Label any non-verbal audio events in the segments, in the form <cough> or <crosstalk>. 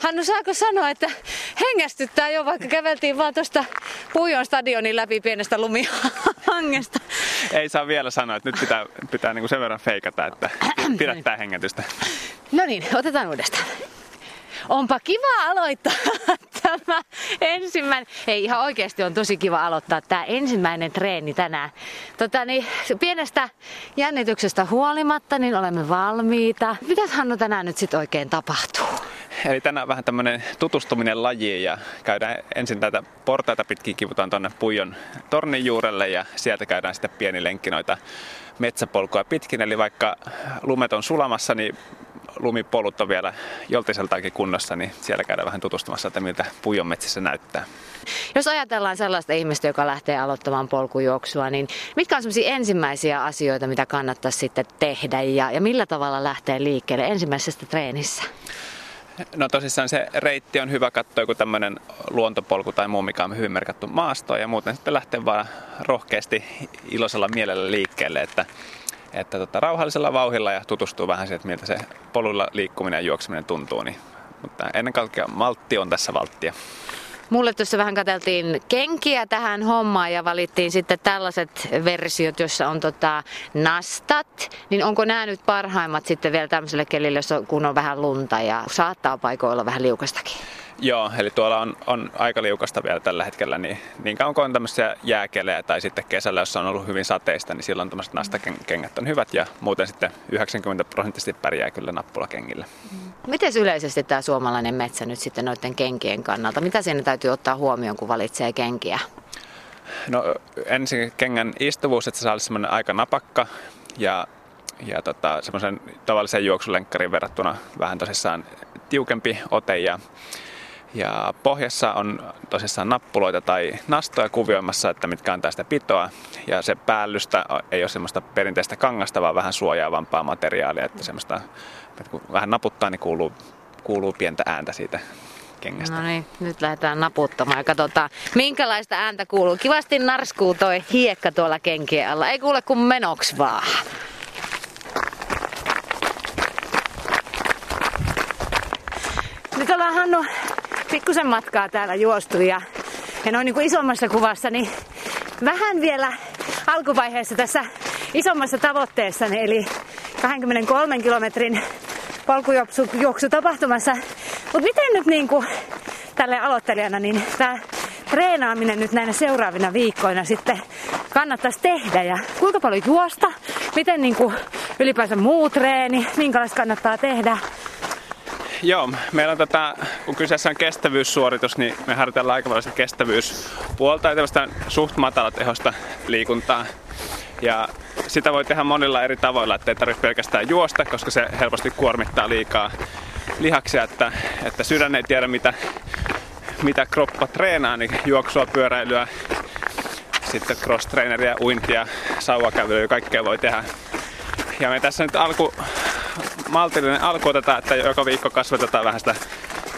Hannu, saako sanoa, että hengästyttää jo, vaikka käveltiin vaan tuosta Puijon stadionin läpi pienestä lumihangesta. <laughs> Ei saa vielä sanoa, että nyt pitää, pitää niin kuin sen verran feikata, että <clears throat> pidättää hengitystä. No niin, otetaan uudestaan. Onpa kiva aloittaa <laughs> tämä ensimmäinen. Ei ihan oikeasti on tosi kiva aloittaa tämä ensimmäinen treeni tänään. Tota, niin, pienestä jännityksestä huolimatta, niin olemme valmiita. Mitäs Hannu tänään nyt sitten oikein tapahtuu? Eli tänään vähän tämmöinen tutustuminen lajiin ja käydään ensin tätä portaita pitkin kivutaan tuonne Puijon tornin juurelle ja sieltä käydään sitten pieni lenkki noita metsäpolkua pitkin. Eli vaikka lumet on sulamassa, niin lumipolut on vielä joltiseltaankin kunnossa, niin siellä käydään vähän tutustumassa, että miltä Puijon metsissä näyttää. Jos ajatellaan sellaista ihmistä, joka lähtee aloittamaan polkujuoksua, niin mitkä on sellaisia ensimmäisiä asioita, mitä kannattaisi sitten tehdä ja, ja millä tavalla lähtee liikkeelle ensimmäisestä treenissä? No tosissaan se reitti on hyvä katsoa joku tämmöinen luontopolku tai muu, mikä on hyvin merkattu maastoon ja muuten sitten lähtee vaan rohkeasti iloisella mielellä liikkeelle, että, että tota, rauhallisella vauhilla ja tutustuu vähän siihen, että miltä se polulla liikkuminen ja juokseminen tuntuu. Niin, mutta ennen kaikkea maltti on tässä valttia. Mulle tuossa vähän katseltiin kenkiä tähän hommaan ja valittiin sitten tällaiset versiot, joissa on tota nastat. Niin onko nämä nyt parhaimmat sitten vielä tämmöiselle kelille, kun on vähän lunta ja saattaa paikoilla vähän liukastakin? Joo, eli tuolla on, on aika liukasta vielä tällä hetkellä, niin, niin kauan kuin on tämmöisiä jääkelejä tai sitten kesällä, jossa on ollut hyvin sateista, niin silloin tämmöiset nastakengät on hyvät ja muuten sitten 90 prosenttisesti pärjää kyllä nappulakengillä. Miten yleisesti tämä suomalainen metsä nyt sitten noiden kenkien kannalta? Mitä siinä täytyy ottaa huomioon, kun valitsee kenkiä? No ensin kengän istuvuus, että se saa olla semmoinen aika napakka ja, ja tota, semmoisen tavalliseen juoksulenkkarin verrattuna vähän tosissaan tiukempi ote ja ja pohjassa on tosissaan nappuloita tai nastoja kuvioimassa, että mitkä antaa sitä pitoa. Ja se päällystä ei ole semmoista perinteistä kangasta, vaan vähän suojaavampaa materiaalia, että semmoista, että kun vähän naputtaa, niin kuuluu, kuuluu pientä ääntä siitä kengästä. No niin, nyt lähdetään naputtamaan ja katsotaan, minkälaista ääntä kuuluu. Kivasti narskuu toi hiekka tuolla kenkien alla. Ei kuule kun menoks vaan. Nyt ollaan Hannu pikkusen matkaa täällä juostu ja, ja noin niin kuin isommassa kuvassa, niin vähän vielä alkuvaiheessa tässä isommassa tavoitteessa, eli 23 kilometrin polkujuoksu tapahtumassa. Mutta miten nyt niin kuin tälle aloittelijana, niin tämä treenaaminen nyt näinä seuraavina viikkoina sitten kannattaisi tehdä? Ja kuinka paljon juosta, miten niin kuin ylipäänsä muu treeni, minkälaista kannattaa tehdä? Joo, meillä on tätä, kun kyseessä on kestävyyssuoritus, niin me harjoitellaan aika paljon kestävyyspuolta ja tämmöistä suht matalatehosta liikuntaa. Ja sitä voi tehdä monilla eri tavoilla, ettei tarvitse pelkästään juosta, koska se helposti kuormittaa liikaa lihaksia, että, että sydän ei tiedä mitä, mitä kroppa treenaa, niin juoksua, pyöräilyä, sitten cross-traineria, uintia, sauvakävelyä, kaikkea voi tehdä. Ja me tässä nyt alku, maltillinen alku otetaan, että joka viikko kasvatetaan vähän sitä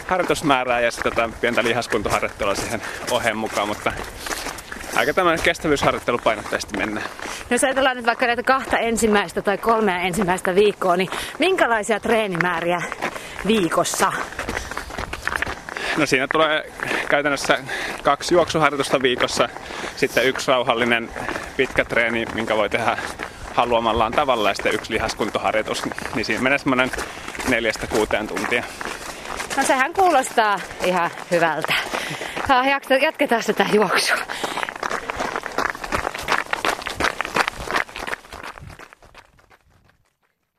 harjoitusmäärää ja sitten jotain pientä lihaskuntoharjoittelua siihen oheen mukaan, mutta aika tämmöinen kestävyysharjoittelu painotteisesti mennään. No jos ajatellaan nyt vaikka näitä kahta ensimmäistä tai kolmea ensimmäistä viikkoa, niin minkälaisia treenimääriä viikossa? No siinä tulee käytännössä kaksi juoksuharjoitusta viikossa, sitten yksi rauhallinen pitkä treeni, minkä voi tehdä haluamallaan tavalla ja sitten yksi lihaskuntoharjoitus, niin siinä menee semmoinen neljästä kuuteen tuntia. No sehän kuulostaa ihan hyvältä. Jatketaan sitä juoksua.